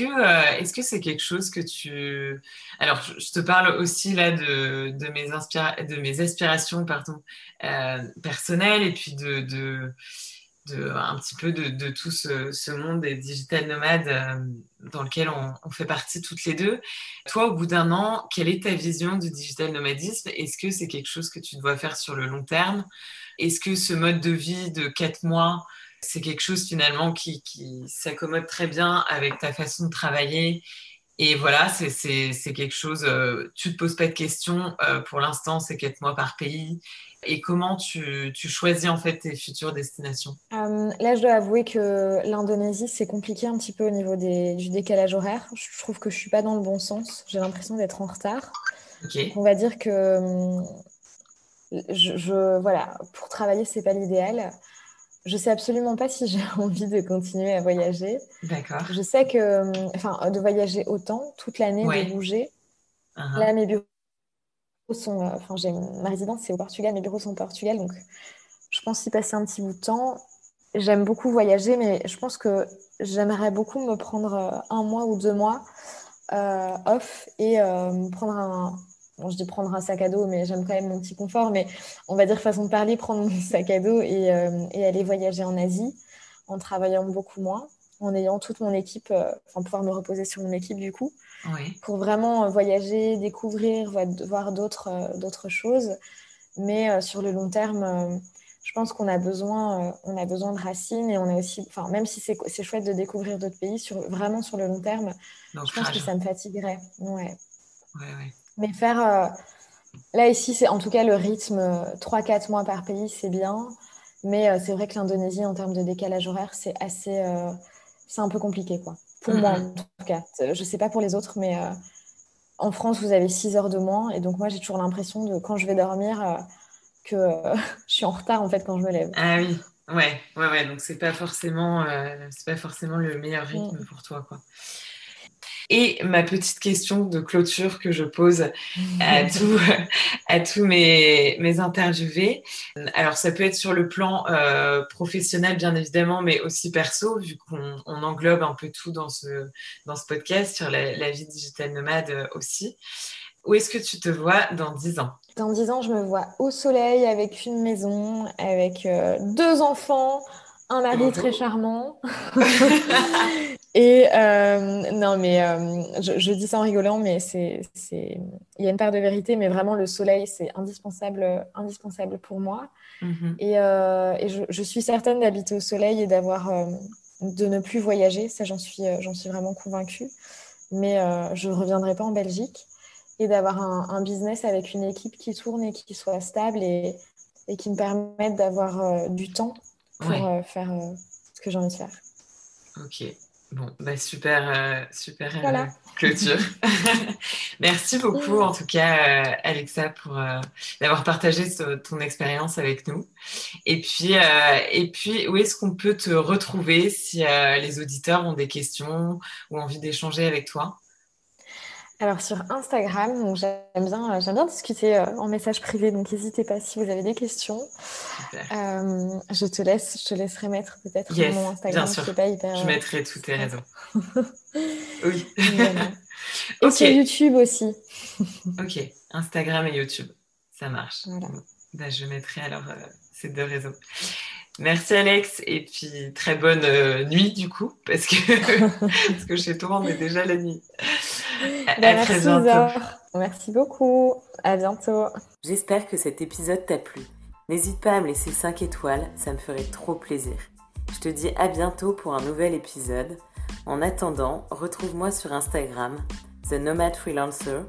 euh, est-ce que c'est quelque chose que tu... Alors, je, te parle aussi là de, de, mes, inspira... de mes aspirations pardon, euh, personnelles et puis de... de un petit peu de, de tout ce, monde des digital nomades dans lequel on, fait partie toutes les deux. Toi, au bout d'un an, quelle est ta vision du digital nomadisme? Est-ce que c'est quelque chose que tu dois faire sur le long terme? Est-ce que ce mode de vie de quatre mois, c'est quelque chose finalement qui, qui s'accommode très bien avec ta façon de travailler? Et voilà, c'est quelque chose, euh, tu ne te poses pas de questions. Euh, pour l'instant, c'est quatre mois par pays. Et comment tu, tu, choisis en fait tes futures destinations? Euh, Là, je dois avouer que l'Indonésie, c'est compliqué un petit peu au niveau des, du décalage horaire. Je trouve que je ne suis pas dans le bon sens. J'ai l'impression d'être en retard. Okay. On va dire que je, je voilà, pour travailler, c'est pas l'idéal. Je sais absolument pas si j'ai envie de continuer à voyager. D'accord. Je sais que, enfin, de voyager autant toute l'année, ouais. de bouger. Uh -huh. Là, mes bureaux sont, euh, enfin, j'ai ma résidence c'est au Portugal, mes bureaux sont au Portugal, donc je pense y passer un petit bout de temps. J'aime beaucoup voyager, mais je pense que j'aimerais beaucoup me prendre euh, un mois ou deux mois off et prendre un, Bon, je dis prendre un sac à dos, mais j'aime quand même mon petit confort. Mais on va dire façon de parler, prendre mon sac à dos et, et aller voyager en Asie en travaillant beaucoup moins, en ayant toute mon équipe, enfin pouvoir me reposer sur mon équipe du coup, pour vraiment voyager, découvrir, voir d'autres d'autres choses. Mais sur le long terme, je pense qu'on a besoin, euh, on a besoin de racines et on a aussi, enfin, même si c'est chouette de découvrir d'autres pays, sur, vraiment sur le long terme, je pense que ça me fatiguerait. Ouais. Mais faire, euh, là ici, c'est en tout cas le rythme 3-4 mois par pays, c'est bien. Mais euh, c'est vrai que l'Indonésie, en termes de décalage horaire, c'est assez, c'est un peu compliqué, quoi. Pour moi, en tout cas. Je sais pas pour les autres, mais en France, vous avez 6 heures de moins. Et donc, moi, j'ai toujours l'impression de, quand je vais dormir, que euh, je suis en retard en fait quand je me lève. Ah oui, ouais, ouais, ouais. Donc c'est pas forcément, euh, c'est pas forcément le meilleur rythme mm. pour toi, quoi. Et ma petite question de clôture que je pose à, tout, à tous mes, mes interviewés. Alors, ça peut être sur le plan euh, professionnel, bien évidemment, mais aussi perso, vu qu'on englobe un peu tout dans ce, dans ce podcast, sur la, la vie digitale nomade aussi. Où est-ce que tu te vois dans 10 ans? Dans 10 ans, je me vois au soleil avec une maison, avec euh, deux enfants, un mari très charmant. Et euh, non, mais euh, je, dis ça en rigolant, mais c'est, il y a une part de vérité, mais vraiment le soleil, c'est indispensable, indispensable pour moi. Mm-hmm. Et, et je, je, suis certaine d'habiter au soleil et d'avoir, de ne plus voyager. Ça, j'en suis, j'en suis vraiment convaincue. Mais je ne reviendrai pas en Belgique et d'avoir un, business avec une équipe qui tourne et qui soit stable et, et qui me permette d'avoir euh, du temps pour euh, faire euh, ce que j'ai envie de faire. Ok. Bon, bah super, super clôture. Merci beaucoup en tout cas, Alexa, pour d'avoir partagé ton expérience avec nous. Et puis, et puis où est-ce qu'on peut te retrouver si les auditeurs ont des questions ou envie d'échanger avec toi? Alors sur Instagram, j'aime bien, j'aime bien discuter euh, en message privé, donc n'hésitez pas si vous avez des questions. Euh, je te laisse, je te laisserai mettre peut-être mon Instagram. Bien sûr. Pas hyper, je euh, mettrai tous tes réseaux. oui. Et sur YouTube aussi. ok, Instagram et YouTube, ça marche. Bah, je mettrai alors ces deux réseaux. Merci Alex et puis très bonne nuit du coup parce que parce que chez toi on est déjà la nuit. À, très bientôt. Merci beaucoup. À bientôt. J'espère que cet épisode t'a plu. N'hésite pas à me laisser 5 étoiles, ça me ferait trop plaisir. Je te dis à bientôt pour un nouvel épisode. En attendant, retrouve-moi sur Instagram, The Nomad Freelancer,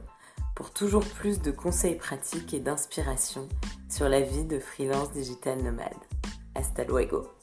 pour toujours plus de conseils pratiques et d'inspiration sur la vie de freelance digital nomade. Hasta luego.